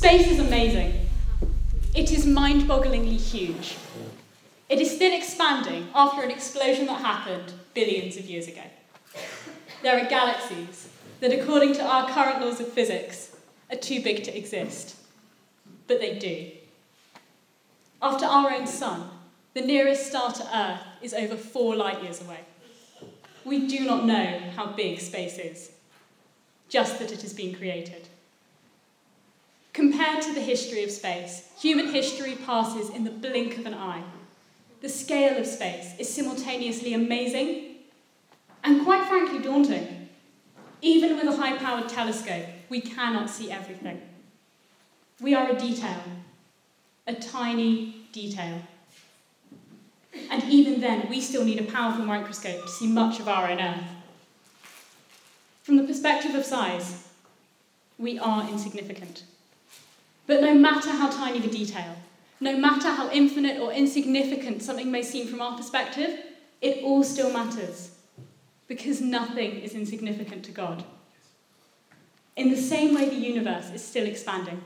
Space is amazing. It is mind bogglingly huge. It is still expanding after an explosion that happened billions of years ago. There are galaxies that, according to our current laws of physics, are too big to exist. But they do. After our own sun, the nearest star to Earth is over four light years away. We do not know how big space is, just that it has been created. Compared to the history of space, human history passes in the blink of an eye. The scale of space is simultaneously amazing and, quite frankly, daunting. Even with a high powered telescope, we cannot see everything. We are a detail, a tiny detail. And even then, we still need a powerful microscope to see much of our own Earth. From the perspective of size, we are insignificant. But no matter how tiny the detail, no matter how infinite or insignificant something may seem from our perspective, it all still matters. Because nothing is insignificant to God. In the same way, the universe is still expanding,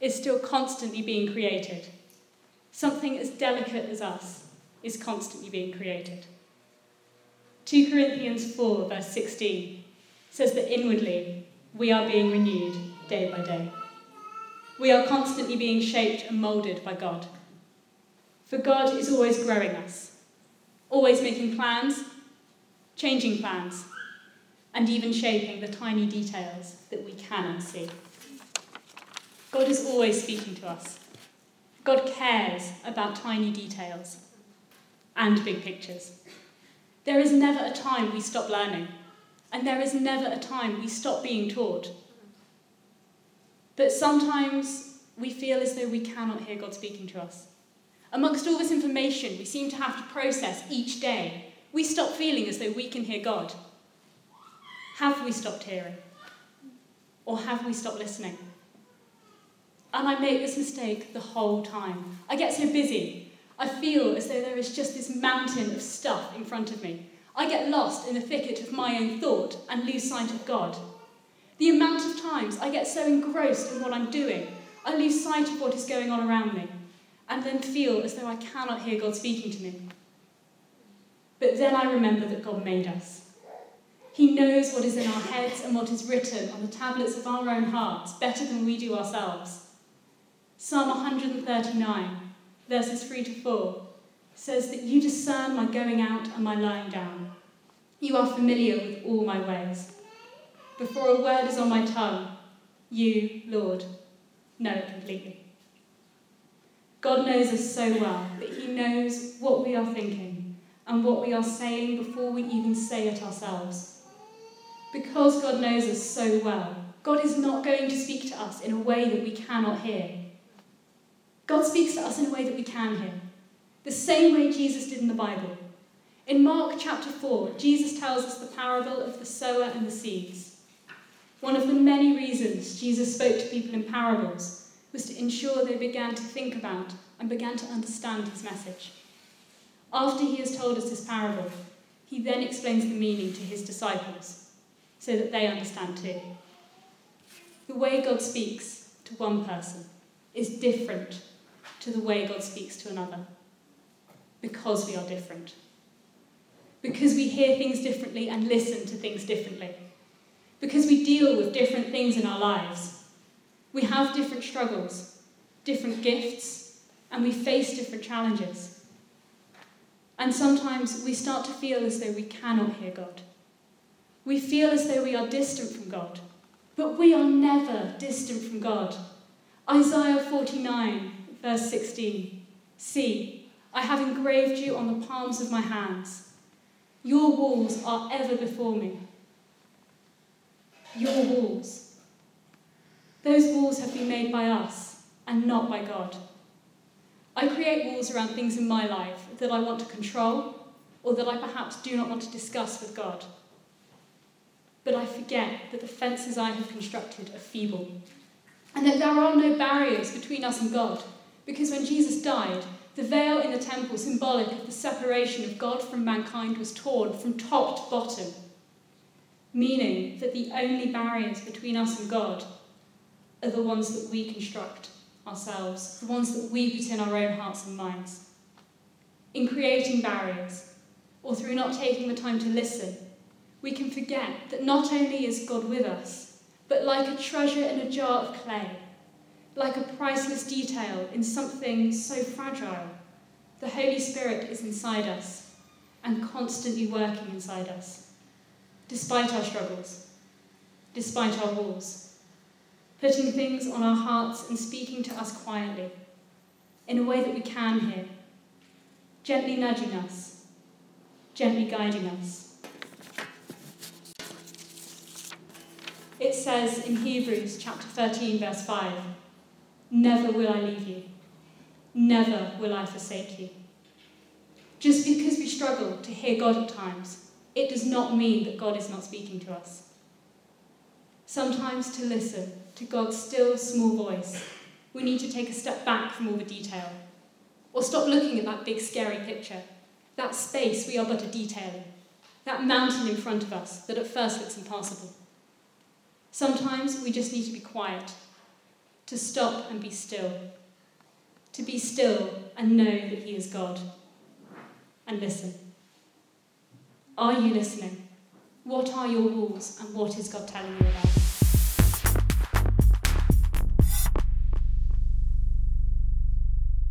is still constantly being created. Something as delicate as us is constantly being created. 2 Corinthians 4, verse 16 says that inwardly we are being renewed day by day. We are constantly being shaped and moulded by God. For God is always growing us, always making plans, changing plans, and even shaping the tiny details that we cannot see. God is always speaking to us. God cares about tiny details and big pictures. There is never a time we stop learning, and there is never a time we stop being taught. But sometimes we feel as though we cannot hear God speaking to us. Amongst all this information we seem to have to process each day, we stop feeling as though we can hear God. Have we stopped hearing? Or have we stopped listening? And I make this mistake the whole time. I get so busy. I feel as though there is just this mountain of stuff in front of me. I get lost in the thicket of my own thought and lose sight of God. The amount of times I get so engrossed in what I'm doing, I lose sight of what is going on around me, and then feel as though I cannot hear God speaking to me. But then I remember that God made us. He knows what is in our heads and what is written on the tablets of our own hearts better than we do ourselves. Psalm 139, verses 3 to 4, says that you discern my going out and my lying down. You are familiar with all my ways. Before a word is on my tongue, you, Lord, know it completely. God knows us so well that He knows what we are thinking and what we are saying before we even say it ourselves. Because God knows us so well, God is not going to speak to us in a way that we cannot hear. God speaks to us in a way that we can hear, the same way Jesus did in the Bible. In Mark chapter 4, Jesus tells us the parable of the sower and the seeds. One of the many reasons Jesus spoke to people in parables was to ensure they began to think about and began to understand his message. After he has told us this parable, he then explains the meaning to his disciples so that they understand too. The way God speaks to one person is different to the way God speaks to another because we are different. Because we hear things differently and listen to things differently because we deal with different things in our lives. We have different struggles, different gifts, and we face different challenges. And sometimes we start to feel as though we cannot hear God. We feel as though we are distant from God, but we are never distant from God. Isaiah 49, verse 16 See, I have engraved you on the palms of my hands. Your walls are ever before me your walls. Those walls have been made by us and not by God. I create walls around things in my life that I want to control or that I perhaps do not want to discuss with God. But I forget that the fences I have constructed are feeble and that there are no barriers between us and God because when Jesus died, the veil in the temple, symbolic of the separation of God from mankind, was torn from top to bottom meaning that the only barriers between us and God are the ones that we construct ourselves, the ones that we put in our own hearts and minds. In creating barriers, or through not taking the time to listen, we can forget that not only is God with us, but like a treasure in a jar of clay, like a priceless detail in something so fragile, the Holy Spirit is inside us and constantly working inside us, despite our struggles, despite our walls, putting things on our hearts and speaking to us quietly, in a way that we can hear, gently nudging us, gently guiding us. It says in Hebrews chapter 13, verse 5 Never will I leave you, never will I forsake you. Just because we struggle to hear God at times, it does not mean that God is not speaking to us. Sometimes to listen to God's still small voice, we need to take a step back from all the detail, or stop looking at that big scary picture, that space we are but a detail in, that mountain in front of us that at first looks impassable. Sometimes we just need to be quiet, to stop and be still, to be still and know that He is God. And listen. Are you listening? What are your rules and what is God telling you about?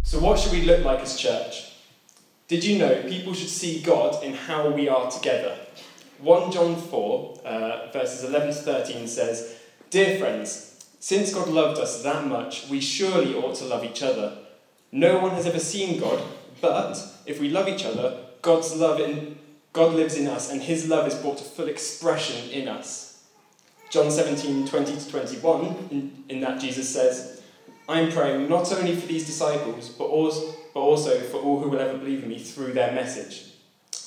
So, what should we look like as church? Did you know people should see God in how we are together? 1 John 4, uh, verses 11 to 13 says, Dear friends, since God loved us that much, we surely ought to love each other. No one has ever seen God, but if we love each other, God's love in God lives in us, and his love is brought to full expression in us. John 17, 20 to 21, in, in that Jesus says, I am praying not only for these disciples, but also, but also for all who will ever believe in me through their message.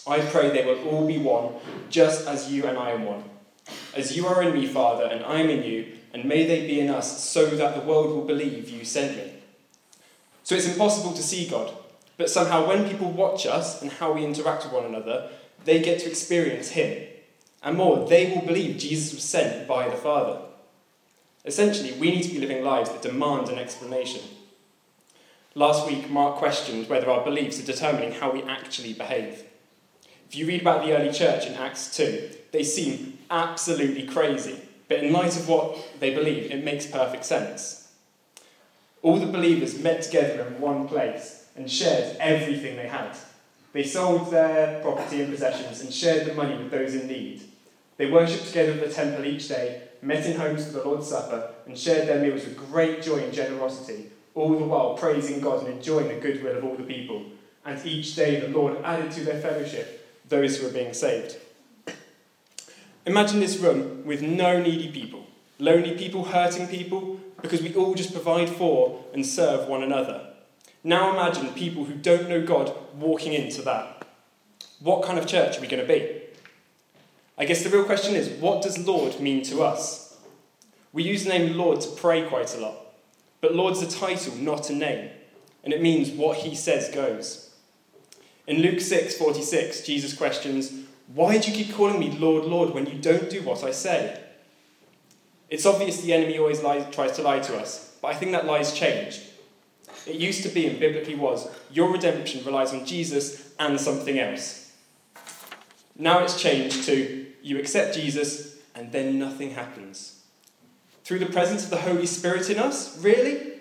I pray they will all be one, just as you and I am one. As you are in me, Father, and I am in you, and may they be in us, so that the world will believe you sent me. So it's impossible to see God, but somehow when people watch us and how we interact with one another, they get to experience Him. And more, they will believe Jesus was sent by the Father. Essentially, we need to be living lives that demand an explanation. Last week, Mark questioned whether our beliefs are determining how we actually behave. If you read about the early church in Acts 2, they seem absolutely crazy, but in light of what they believe, it makes perfect sense. All the believers met together in one place and shared everything they had. They sold their property and possessions and shared the money with those in need. They worshipped together at the temple each day, met in homes for the Lord's Supper, and shared their meals with great joy and generosity, all the while praising God and enjoying the goodwill of all the people. And each day the Lord added to their fellowship those who were being saved. Imagine this room with no needy people, lonely people, hurting people, because we all just provide for and serve one another. Now imagine people who don't know God walking into that. What kind of church are we going to be? I guess the real question is what does Lord mean to us? We use the name Lord to pray quite a lot, but Lord's a title, not a name, and it means what he says goes. In Luke 6:46, Jesus questions, "Why do you keep calling me Lord, Lord when you don't do what I say?" It's obvious the enemy always lies, tries to lie to us, but I think that lie's changed. It used to be and biblically was, your redemption relies on Jesus and something else. Now it's changed to you accept Jesus and then nothing happens. Through the presence of the Holy Spirit in us? Really?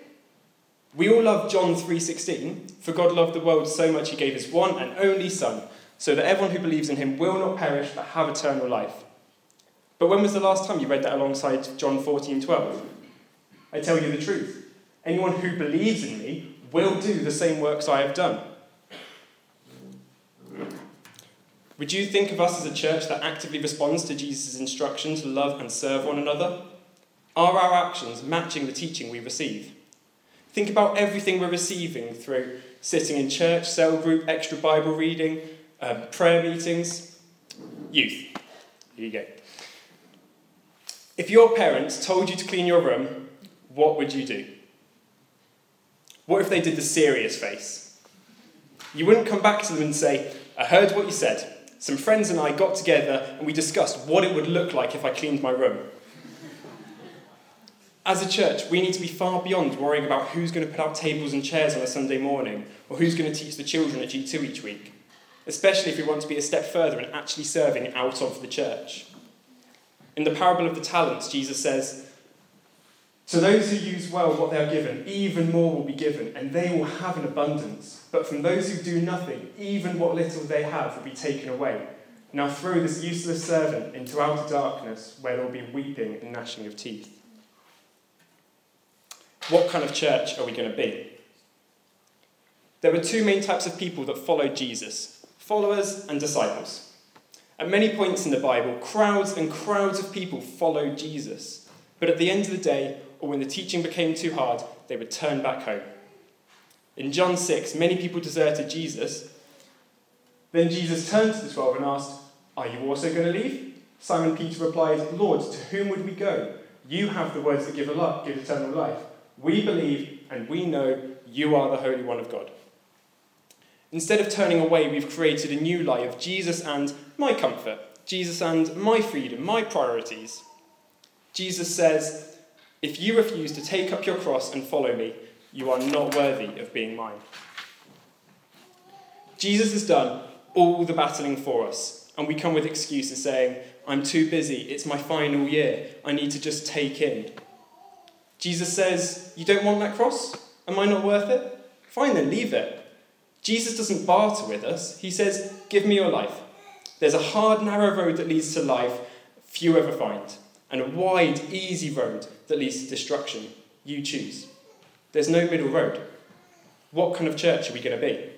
We all love John 3:16, for God loved the world so much he gave his one and only son, so that everyone who believes in him will not perish but have eternal life. But when was the last time you read that alongside John 14:12? I tell you the truth. Anyone who believes in me will do the same works I have done. Would you think of us as a church that actively responds to Jesus' instruction to love and serve one another? Are our actions matching the teaching we receive? Think about everything we're receiving through sitting in church, cell group, extra Bible reading, um, prayer meetings. Youth. Here you go. If your parents told you to clean your room, what would you do? What if they did the serious face? You wouldn't come back to them and say, I heard what you said. Some friends and I got together and we discussed what it would look like if I cleaned my room. As a church, we need to be far beyond worrying about who's going to put out tables and chairs on a Sunday morning or who's going to teach the children at G2 each week, especially if we want to be a step further in actually serving out of the church. In the parable of the talents, Jesus says, To those who use well what they are given, even more will be given, and they will have an abundance. But from those who do nothing, even what little they have will be taken away. Now throw this useless servant into outer darkness, where there will be weeping and gnashing of teeth. What kind of church are we going to be? There were two main types of people that followed Jesus followers and disciples. At many points in the Bible, crowds and crowds of people followed Jesus. But at the end of the day, or when the teaching became too hard, they would turn back home. In John 6, many people deserted Jesus. Then Jesus turned to the twelve and asked, Are you also going to leave? Simon Peter replied, Lord, to whom would we go? You have the words that give, life, give eternal life. We believe and we know you are the Holy One of God. Instead of turning away, we've created a new lie of Jesus and my comfort, Jesus and my freedom, my priorities. Jesus says, If you refuse to take up your cross and follow me, you are not worthy of being mine. Jesus has done all the battling for us, and we come with excuses saying, I'm too busy, it's my final year, I need to just take in. Jesus says, You don't want that cross? Am I not worth it? Fine then, leave it. Jesus doesn't barter with us. He says, Give me your life. There's a hard, narrow road that leads to life, few ever find, and a wide, easy road that leads to destruction. You choose. There's no middle road. What kind of church are we going to be?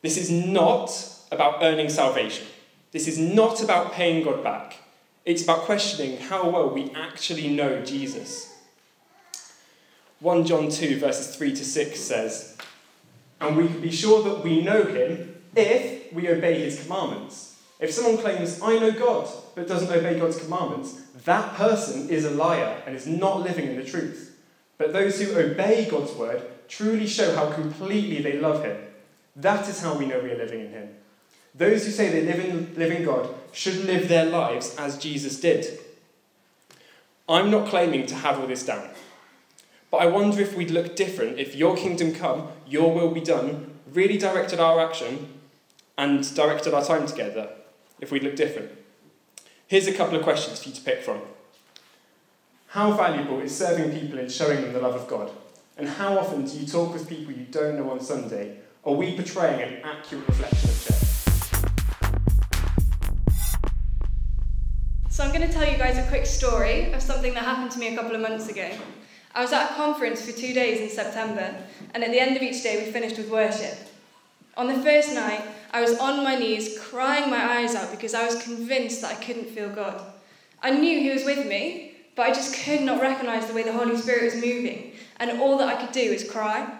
This is not about earning salvation. This is not about paying God back. It's about questioning how well we actually know Jesus. 1 John 2, verses 3 to 6 says, And we can be sure that we know him if we obey his commandments. If someone claims, I know God, but doesn't obey God's commandments, that person is a liar and is not living in the truth. But those who obey God's word truly show how completely they love him. That is how we know we are living in him. Those who say they live in, in God should live their lives as Jesus did. I'm not claiming to have all this down, but I wonder if we'd look different if your kingdom come, your will be done, really directed our action and directed our time together, if we'd look different. Here's a couple of questions for you to pick from. How valuable is serving people and showing them the love of God? And how often do you talk with people you don't know on Sunday? Are we portraying an accurate reflection of church? So I'm going to tell you guys a quick story of something that happened to me a couple of months ago. I was at a conference for two days in September, and at the end of each day, we finished with worship. On the first night, I was on my knees crying my eyes out because I was convinced that I couldn't feel God. I knew He was with me, but I just could not recognize the way the Holy Spirit was moving, and all that I could do was cry.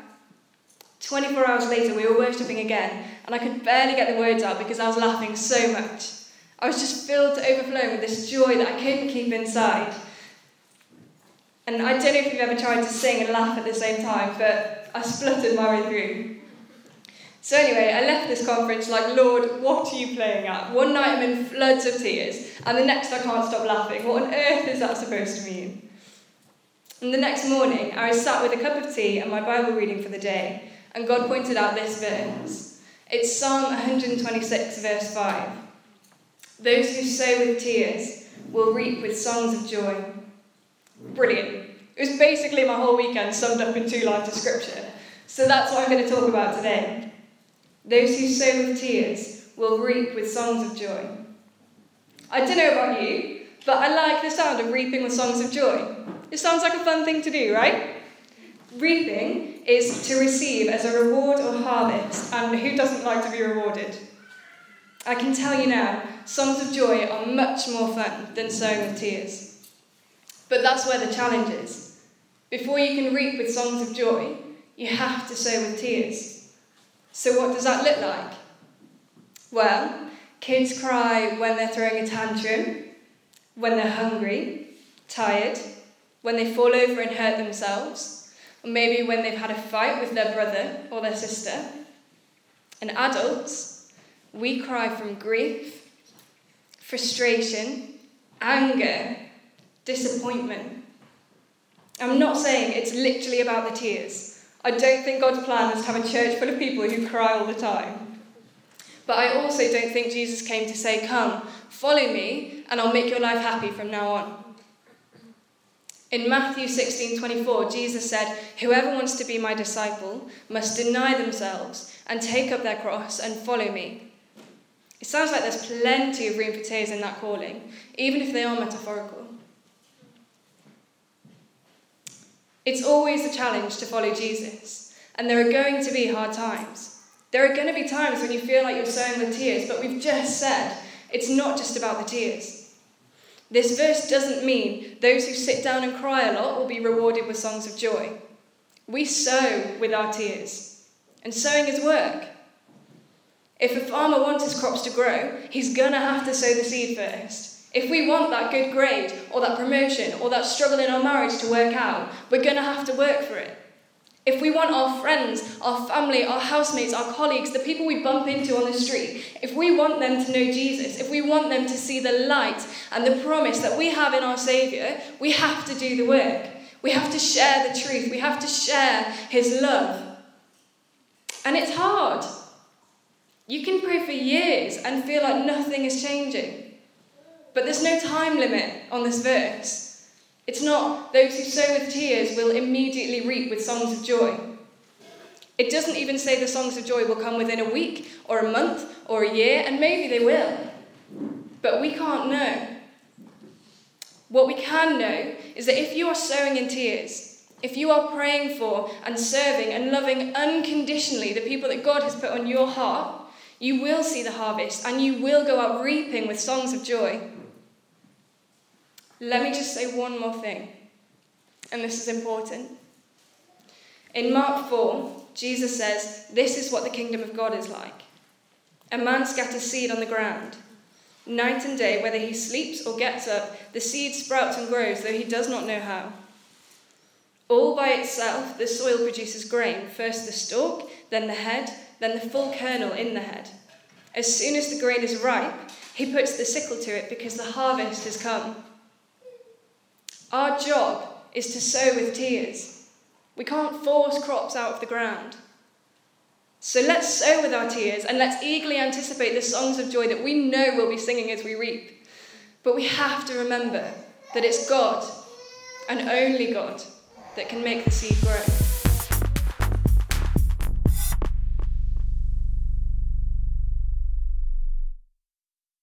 24 hours later, we were worshipping again, and I could barely get the words out because I was laughing so much. I was just filled to overflowing with this joy that I couldn't keep inside. And I don't know if you've ever tried to sing and laugh at the same time, but I spluttered my way through. So, anyway, I left this conference like, Lord, what are you playing at? One night I'm in floods of tears, and the next I can't stop laughing. What on earth is that supposed to mean? And the next morning, I was sat with a cup of tea and my Bible reading for the day, and God pointed out this verse. It's Psalm 126, verse 5. Those who sow with tears will reap with songs of joy. Brilliant. It was basically my whole weekend summed up in two lines of scripture. So that's what I'm going to talk about today. Those who sow with tears will reap with songs of joy. I don't know about you, but I like the sound of reaping with songs of joy. It sounds like a fun thing to do, right? Reaping is to receive as a reward or harvest, and who doesn't like to be rewarded? I can tell you now, songs of joy are much more fun than sowing with tears. But that's where the challenge is. Before you can reap with songs of joy, you have to sow with tears. So, what does that look like? Well, kids cry when they're throwing a tantrum, when they're hungry, tired, when they fall over and hurt themselves, or maybe when they've had a fight with their brother or their sister. And adults, we cry from grief, frustration, anger, disappointment, I'm not saying it's literally about the tears. I don't think God's plan is to have a church full of people who cry all the time. But I also don't think Jesus came to say, Come, follow me, and I'll make your life happy from now on. In Matthew 16 24, Jesus said, Whoever wants to be my disciple must deny themselves and take up their cross and follow me. It sounds like there's plenty of room for tears in that calling, even if they are metaphorical. It's always a challenge to follow Jesus, and there are going to be hard times. There are going to be times when you feel like you're sowing with tears, but we've just said it's not just about the tears. This verse doesn't mean those who sit down and cry a lot will be rewarded with songs of joy. We sow with our tears, and sowing is work. If a farmer wants his crops to grow, he's going to have to sow the seed first. If we want that good grade, or that promotion, or that struggle in our marriage to work out, we're going to have to work for it. If we want our friends, our family, our housemates, our colleagues, the people we bump into on the street, if we want them to know Jesus, if we want them to see the light and the promise that we have in our Saviour, we have to do the work. We have to share the truth. We have to share His love. And it's hard. You can pray for years and feel like nothing is changing. But there's no time limit on this verse. It's not those who sow with tears will immediately reap with songs of joy. It doesn't even say the songs of joy will come within a week or a month or a year, and maybe they will. But we can't know. What we can know is that if you are sowing in tears, if you are praying for and serving and loving unconditionally the people that God has put on your heart, you will see the harvest and you will go out reaping with songs of joy. Let me just say one more thing, and this is important. In Mark 4, Jesus says, This is what the kingdom of God is like. A man scatters seed on the ground. Night and day, whether he sleeps or gets up, the seed sprouts and grows, though he does not know how. All by itself, the soil produces grain first the stalk, then the head, then the full kernel in the head. As soon as the grain is ripe, he puts the sickle to it because the harvest has come. Our job is to sow with tears. We can't force crops out of the ground. So let's sow with our tears and let's eagerly anticipate the songs of joy that we know we'll be singing as we reap. But we have to remember that it's God and only God that can make the seed grow.